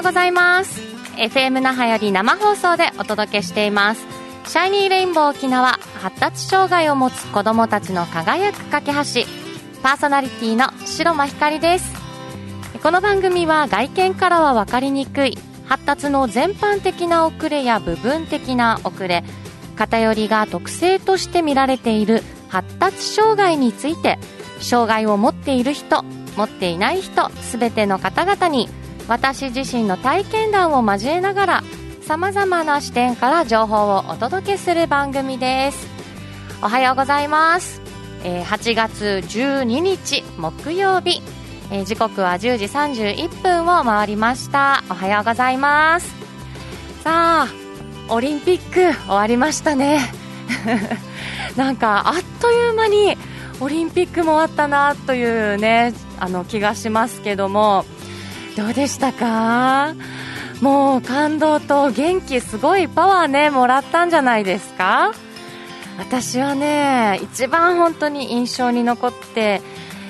うございます。FM 那覇より生放送でお届けしています。シャイニーレインボー沖縄発達障害を持つ子どもたちの輝く架け橋。パーソナリティの白間ひかりです。この番組は外見からは分かりにくい。発達の全般的な遅れや部分的な遅れ。偏りが特性として見られている。発達障害について。障害を持っている人持っていない人全ての方々に私自身の体験談を交えながらさまざまな視点から情報をお届けする番組です。おはようございます、えー8月12日木曜日、えー時刻は10時31分を回りました。おはようございます。さあオリンピック終わりましたね。なんかあっという間にオリンピックも終わったなというねあの気がしますけども。どうでしたか？もう感動と元気すごいパワーねもらったんじゃないですか？私はね一番本当に印象に残って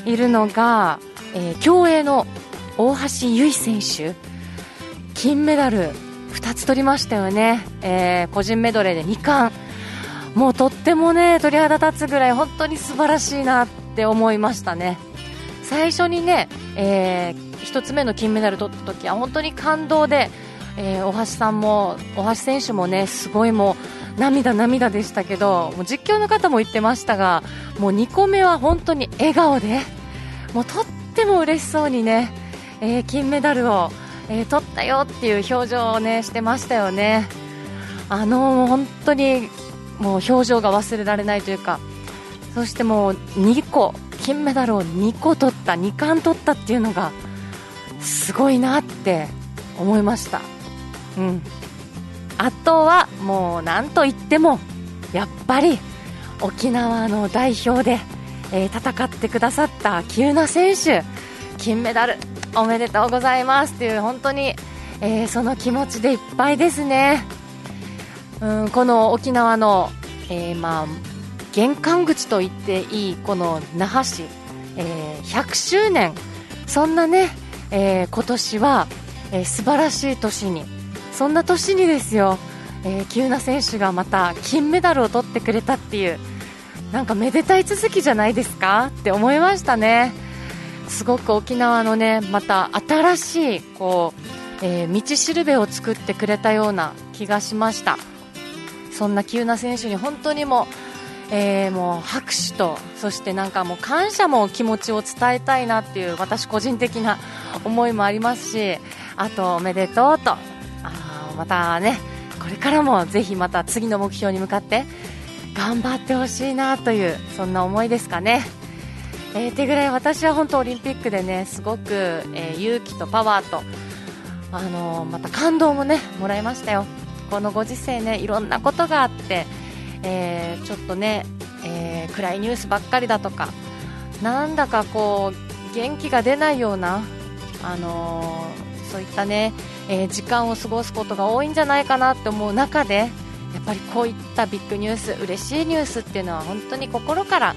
いるのが、えー競泳の大橋悠依選手。金メダル2つ取りましたよね、えー個人メドレーで2冠。もうとってもね鳥肌立つぐらい本当に素晴らしいなって思いましたね。最初にね、え1つ目の金メダル取った時は本当に感動で、えー大橋さんも大橋選手もねすごいもう涙涙でしたけどもう実況の方も言ってましたがもう2個目は本当に笑顔でもうとっても嬉しそうにね、えー金メダルを、えー取ったよっていう表情をねしてましたよね。あの本当にもう表情が忘れられないというかそしてもう2個金メダルを2個取った2冠取ったっていうのがすごいなって思いました、うん、あとはもうなんといってもやっぱり沖縄の代表で、えー戦ってくださった喜友名選手金メダルおめでとうございますっていう本当に、えーその気持ちでいっぱいですね。うん、この沖縄の、えーまあ、玄関口と言っていいこの那覇市、え100周年そんなね、えー今年は、えー素晴らしい年に。そんな年にですよ、えー、喜友名選手がまた金メダルを取ってくれたっていうなんかめでたい続きじゃないですか？って思いましたね。すごく沖縄のねまた新しいこう、えー道しるべを作ってくれたような気がしました。そんな喜友名選手に本当にもう,、えーもう拍手とそしてなんかもう感謝も気持ちを伝えたいなっていう私個人的な思いもありますしあとおめでとうとあまたねこれからもぜひまた次の目標に向かって頑張ってほしいなというそんな思いですかね。えー、てぐらい私は本当オリンピックでねすごく、えー勇気とパワーと、あのーまた感動もねもらいましたよこのご時世ねいろんなことがあって、えーちょっとね、えー暗いニュースばっかりだとかなんだかこう元気が出ないような、あのーそういったね、え時間を過ごすことが多いんじゃないかなって思う中でやっぱりこういったビッグニュース嬉しいニュースっていうのは本当に心から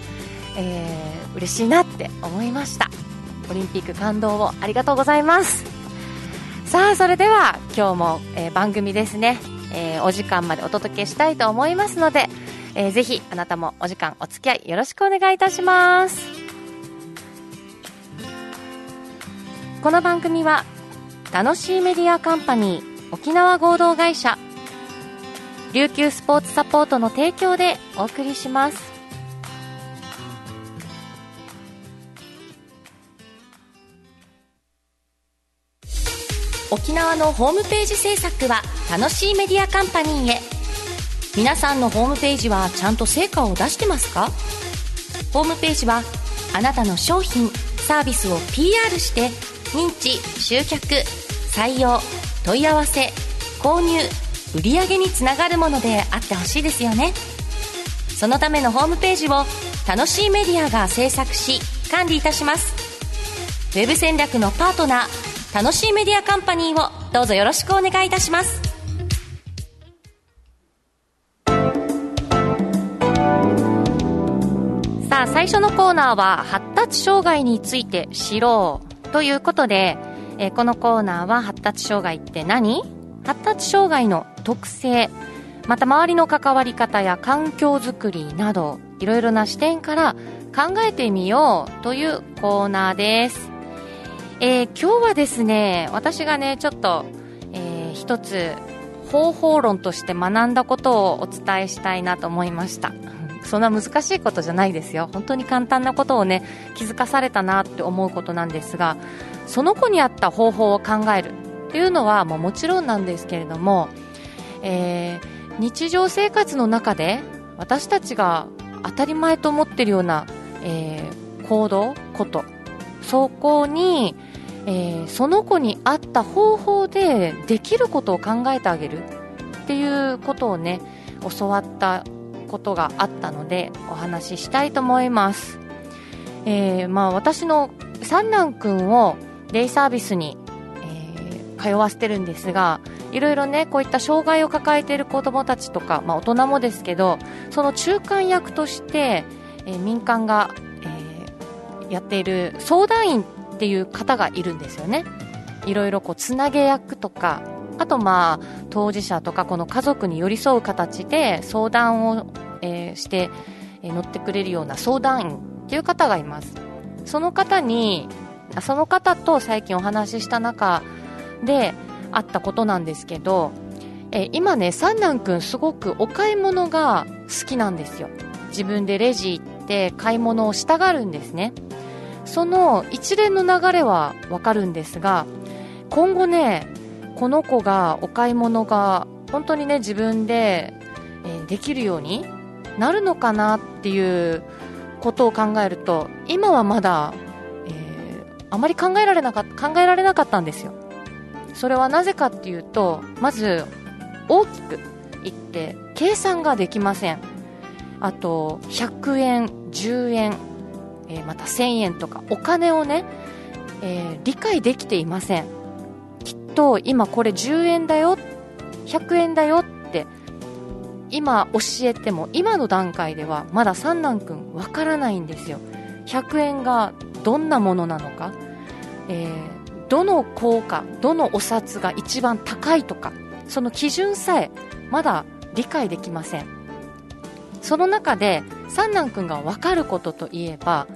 えー嬉しいなって思いました。オリンピック感動をありがとうございます。さあそれでは今日も、え番組ですね、えーお時間までお届けしたいと思いますので、えーぜひあなたもお時間お付き合いよろしくお願いいたします。この番組は楽しいメディアカンパニー沖縄合同会社琉球スポーツサポートの提供でお送りします。沖縄のホームページ制作は楽しいメディアカンパニーへ。皆さんのホームページはちゃんと成果を出してますか？ホームページはあなたの商品サービスを PR して認知集客採用問い合わせ購入売上につながるものであってほしいですよね。そのためのホームページを楽しいメディアが制作し管理いたします。ウェブ戦略のパートナー楽しいメディアカンパニーをどうぞよろしくお願いいたします。さあ最初のコーナーは発達障害について知ろうということで、えーこのコーナーは発達障害って何？発達障害の特性また周りの関わり方や環境づくりなどいろいろな視点から考えてみようというコーナーです、えー今日はですね私がねちょっと、えー一つ方法論として学んだことをお伝えしたいなと思いました。そんな難しいことじゃないですよ。本当に簡単なことをね気づかされたなって思うことなんですがその子に合った方法を考える。っていうのはもうもちろんなんですけれども、えー日常生活の中で私たちが当たり前と思ってるような、えー行動ことそこに、えーその子に合った方法でできることを考えてあげるっていうことをね教わったことがあったのでお話ししたいと思います、えーまあ、私の三男くんをデイサービスに、えー通わせてるんですがいろいろねこういった障害を抱えている子どもたちとか、まあ、大人もですけどその中間役として、え民間が、えやっている相談員っていう方がいるんですよね。いろいろこうつなげ役とかあとまあ当事者とかこの家族に寄り添う形で相談を、えーして、えー乗ってくれるような相談員っていう方がいます。その方にその方と最近お話しした中であったことなんですけど、えー今ね三男くんすごくお買い物が好きなんですよ。自分でレジ行って買い物をしたがるんですね。その一連の流れはわかるんですが今後ねこの子がお買い物が本当にね自分で、えできるようになるのかなっていうことを考えると今はまだ、えーあまり考えられなかっ考えられなかったんですよ。それはなぜかっていうとまず大きく言って計算ができません。あと100円10円、えーまた1000円とかお金をね、えー理解できていません。きっと今これ10円だよ100円だよって今教えても今の段階ではまだ三男くんわからないんですよ。100円がどんなものなのか、えーどの効果どのお札が一番高いとかその基準さえまだ理解できません。その中で三男くんが分かることといえば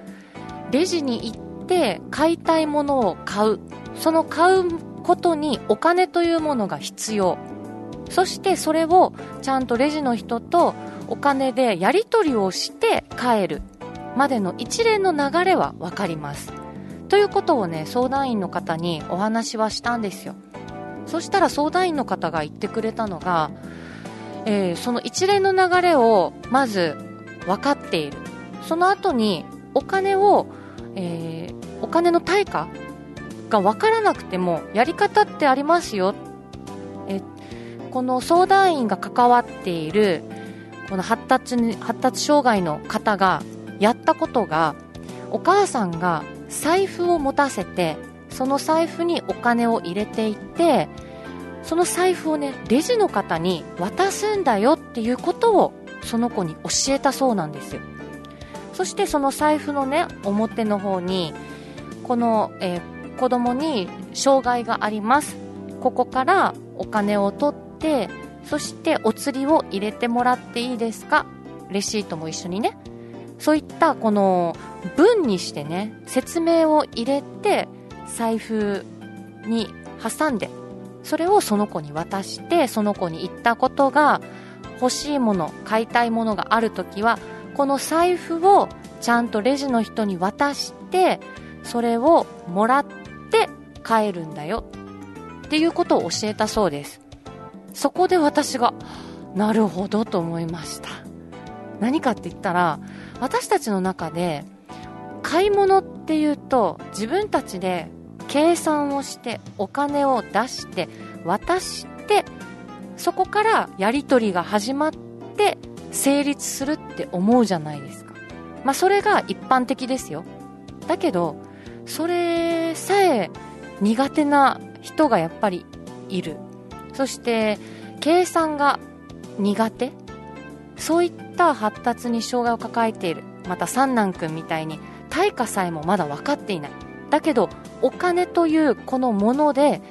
レジに行って買いたいものを買う。その買うことにお金というものが必要。そしてそれをちゃんとレジの人とお金でやり取りをして帰る。までの一連の流れは分かります。ということをね相談員の方にお話はしたんですよ。そしたら相談員の方が言ってくれたのが、えーその一連の流れをまず分かっている。その後にお金を、えーお金の対価が分からなくてもやり方ってありますよ。えこの相談員が関わっているこの発達に発達障害の方がやったことがお母さんが財布を持たせてその財布にお金を入れていってその財布をねレジの方に渡すんだよっていうことをその子に教えたそうなんですよ。そしてその財布のね表の方にこの、えー子供に障害があります。ここからお金を取ってそしてお釣りを入れてもらっていいですか？レシートも一緒にね。そういったこの文にしてね説明を入れて財布に挟んでそれをその子に渡してその子に言ったことが欲しいもの買いたいものがある時はこの財布をちゃんとレジの人に渡してそれをもらって帰るんだよ。っていうことを教えたそうです。そこで私がなるほどと思いました。何かって言ったら私たちの中で買い物っていうと自分たちで計算をしてお金を出して渡してそこからやり取りが始まって成立するって思うじゃないですか。まあそれが一般的ですよ。だけどそれさえ苦手な人がやっぱりいる。そして計算が苦手。そういった発達に障害を抱えている。また三男くんみたいに対価さえもまだ分かっていない。だけどお金というこのもので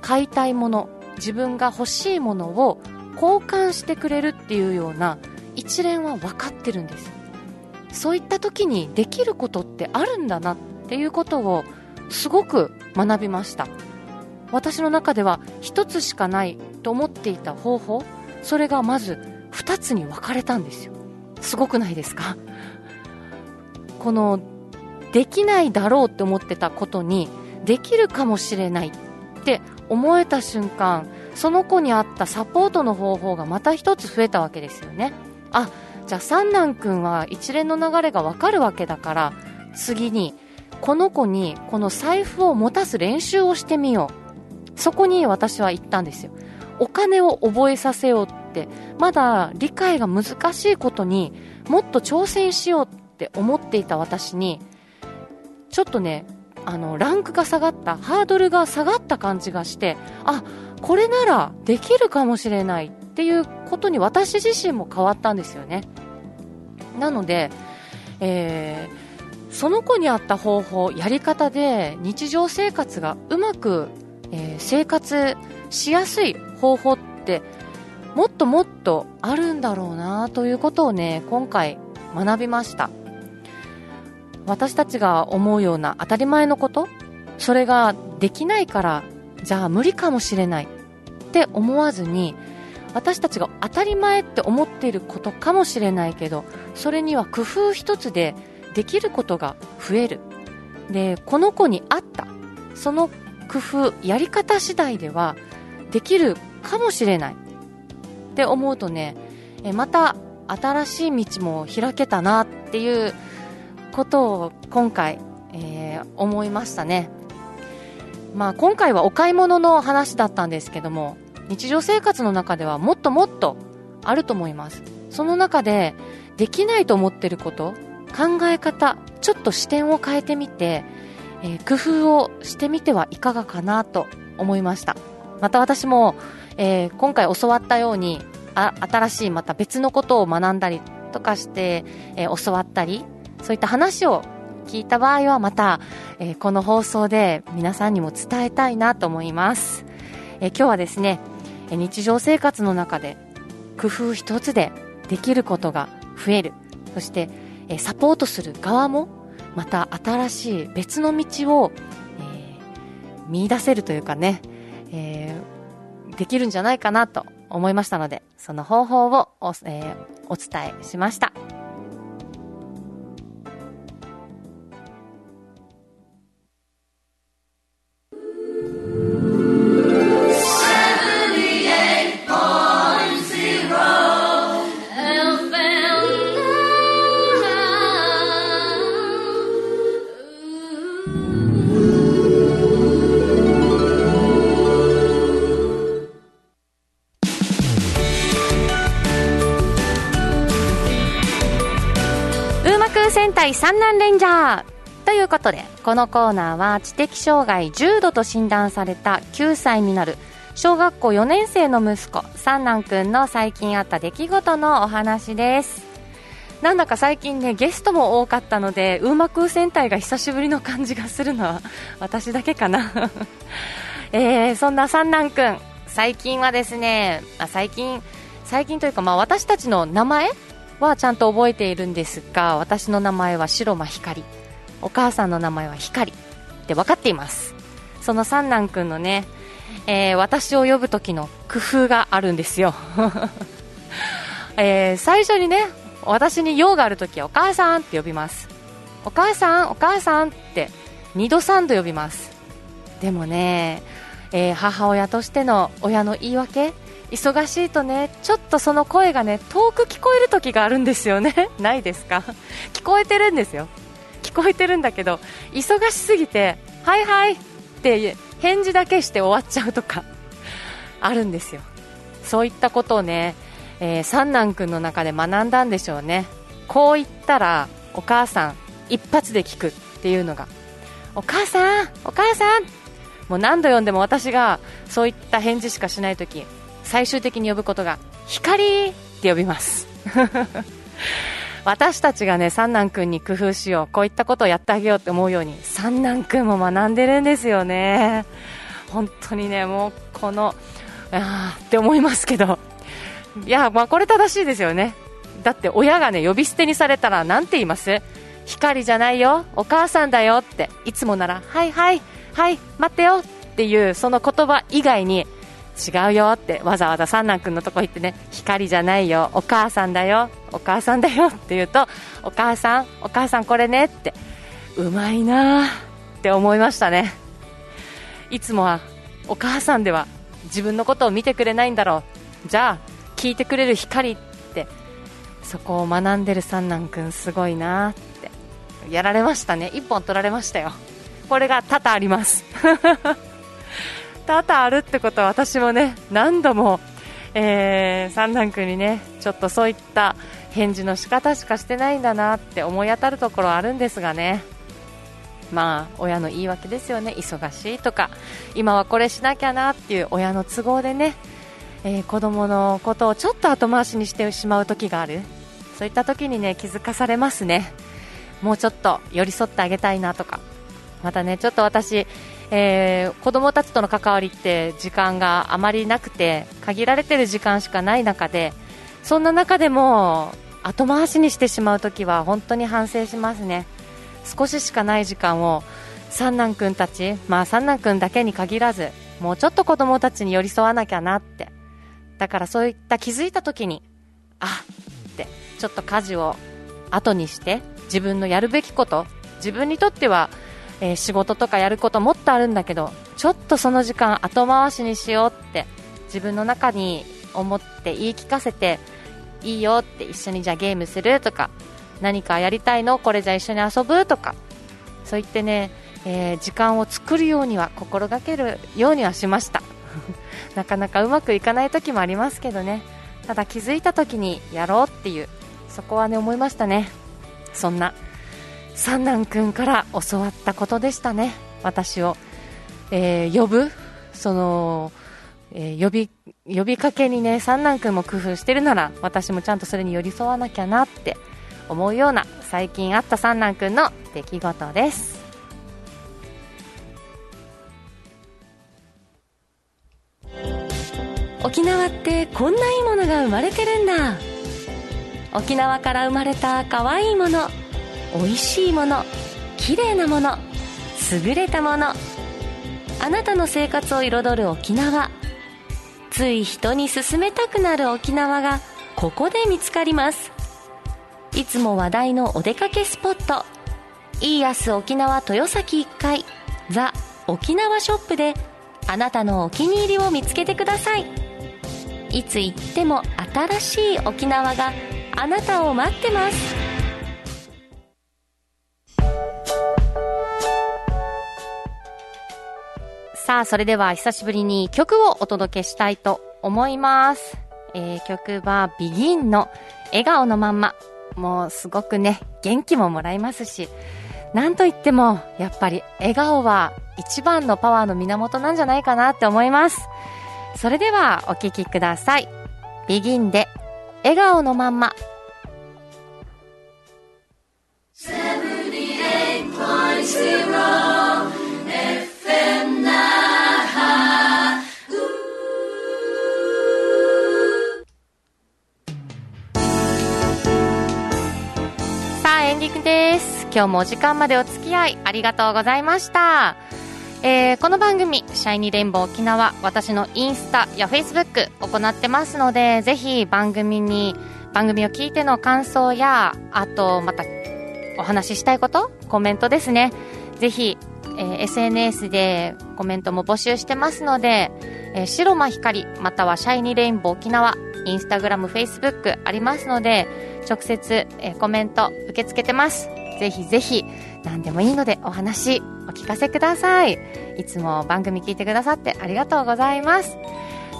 買いたいもの自分が欲しいものを交換してくれるっていうような一連は分かってるんです。そういった時にできることってあるんだなっていうことをすごく学びました。私の中では1つしかないと思っていた方法それがまず2つに分かれたんですよ。すごくないですか？このできないだろうって思ってたことにできるかもしれないって思えた瞬間その子に合ったサポートの方法がまた一つ増えたわけですよね。あじゃあ三男君は一連の流れがわかるわけだから次にこの子にこの財布を持たす練習をしてみよう。そこに私は行ったんですよ。お金を覚えさせようってまだ理解が難しいことにもっと挑戦しようって思っていた私にちょっとねあのランクが下がったハードルが下がった感じがしてあこれならできるかもしれないっていうことに私自身も変わったんですよね。なので、えー、その子に合った方法やり方で日常生活がうまく、えー、生活しやすい方法ってもっともっとあるんだろうなということをね今回学びました。私たちが思うような当たり前のことそれができないからじゃあ無理かもしれないって思わずに私たちが当たり前って思っていることかもしれないけどそれには工夫一つでできることが増える。でこの子に合った。その工夫やり方次第ではできるかもしれない。って思うとねまた新しい道も開けたなっていうことを今回、えー、思いましたね。まあ、今回はお買い物の話だったんですけども日常生活の中ではもっともっとあると思います。その中でできないと思ってること考え方ちょっと視点を変えてみて、えー、工夫をしてみてはいかがかなと思いました。また私も、えー、今回教わったようにあ新しいまた別のことを学んだりとかして、えー、教わったりそういった話を聞いた場合はまた、えー、この放送で皆さんにも伝えたいなと思います、えー、今日はですね日常生活の中で工夫一つでできることが増えるそして、え、サポートする側もまた新しい別の道を、えー、見出せるというかね、えー、できるんじゃないかなと思いましたのでその方法をお,、えー、お伝えしました。三男レンジャー。ということでこのコーナーは知的障害重度と診断された9歳になる小学校4年生の息子三男くんの最近あった出来事のお話です。なんだか最近ねゲストも多かったのでウーマ空戦隊が久しぶりの感じがするのは私だけかな。えー、そんな三男くん最近はですねあ最近最近というかまあ私たちの名前はちゃんと覚えているんですが私の名前は白間光。お母さんの名前は光って分かっています。その三男くんのね、えー、私を呼ぶ時の工夫があるんですよ、えー、最初にね私に用がある時はお母さんって呼びます。お母さんお母さんって2度3度呼びます。でもね、えー、母親としての親の言い訳忙しいとねちょっとその声がね遠く聞こえる時があるんですよね。ないですか？聞こえてるんですよ。聞こえてるんだけど忙しすぎてはいはいって返事だけして終わっちゃうとかあるんですよ。そういったことをね、えー、三男君の中で学んだんでしょうね。こう言ったらお母さん一発で聞くっていうのがお母さんお母さん！もう何度読んでも私がそういった返事しかしないとき最終的に呼ぶことが光って呼びます。私たちがね三男くんに工夫しようこういったことをやってあげようって思うように三男くんも学んでるんですよね。本当にねもうこのあーって思いますけど。いやまあこれ正しいですよね。だって親がね呼び捨てにされたら何て言います？光じゃないよお母さんだよっていつもならはいはいはい待ってよっていうその言葉以外に違うよってわざわざ三男君のとこ行ってね光じゃないよお母さんだよお母さんだよって言うとお母さんお母さんこれねってうまいなって思いましたね。いつもはお母さんでは自分のことを見てくれないんだろうじゃあ聞いてくれる光ってそこを学んでる三男君すごいなってやられましたね。1本取られましたよ。これが多々あります。多々あるってことは私もね何度も、えー、三男君にねちょっとそういった返事の仕方しかしてないんだなって思い当たるところあるんですがね。まあ親の言い訳ですよね。忙しいとか今はこれしなきゃなっていう親の都合でね、えー、子供のことをちょっと後回しにしてしまう時がある。そういった時にね気づかされますね。もうちょっと寄り添ってあげたいなとか。またねちょっと私えー、子供たちとの関わりって時間があまりなくて限られてる時間しかない中でそんな中でも後回しにしてしまうときは本当に反省しますね。少ししかない時間を三男君たち、まあ、三男君だけに限らずもうちょっと子供たちに寄り添わなきゃなって。だからそういった気づいたときにあってちょっと家事を後にして自分のやるべきこと自分にとってはえー、仕事とかやることもっとあるんだけどちょっとその時間後回しにしようって自分の中に思って言い聞かせていいよって一緒にじゃあゲームするとか何かやりたいの？これじゃ一緒に遊ぶとかそう言ってね、えー、時間を作るようには心がけるようにはしました。なかなかうまくいかない時もありますけどね。ただ気づいた時にやろうっていうそこはね思いましたね。そんな。三男君から教わったことでしたね、私を、えー、呼ぶ、その、えー、呼び、呼びかけにね、三男君も工夫してるなら、私もちゃんとそれに寄り添わなきゃなって思うような、最近あった三男君の出来事です。沖縄ってこんないいものが生まれてるんだ。沖縄から生まれた可愛いもの。美味しいもの綺麗なもの優れたもの。あなたの生活を彩る沖縄。つい人に勧めたくなる沖縄がここで見つかります。いつも話題のお出かけスポット。イーアス沖縄豊崎1階ザ・沖縄ショップであなたのお気に入りを見つけてください。いつ行っても新しい沖縄があなたを待ってます。さあ、それでは久しぶりに曲をお届けしたいと思います。えー、曲は BEGIN の笑顔のまんま。もうすごくね、元気ももらいますし、なんといっても、やっぱり笑顔は一番のパワーの源なんじゃないかなって思います。それではお聴きください。BEGIN で笑顔のまんま。78.0今日もお時間までお付き合いありがとうございました、えー、この番組「シャイニーレインボー沖縄」私のインスタやフェイスブック行ってますのでぜひ番組に番組を聞いての感想やあとまたお話ししたいことコメントですねぜひ、えー、SNS でコメントも募集してますので、えー、白間光またはシャイニーレインボー沖縄インスタグラム、フェイスブックありますので、直接、えコメント受け付けてます。ぜひぜひ、何でもいいのでお話お聞かせください。いつも番組聞いてくださってありがとうございます。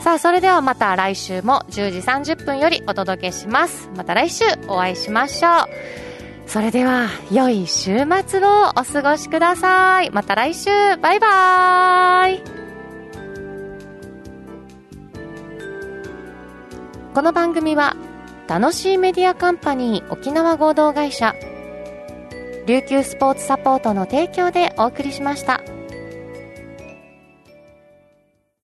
さあ、それではまた来週も10時30分よりお届けします。また来週お会いしましょう。それでは、良い週末をお過ごしください。また来週、バイバーイこの番組は楽しいメディアカンパニー沖縄合同会社琉球スポーツサポートの提供でお送りしました。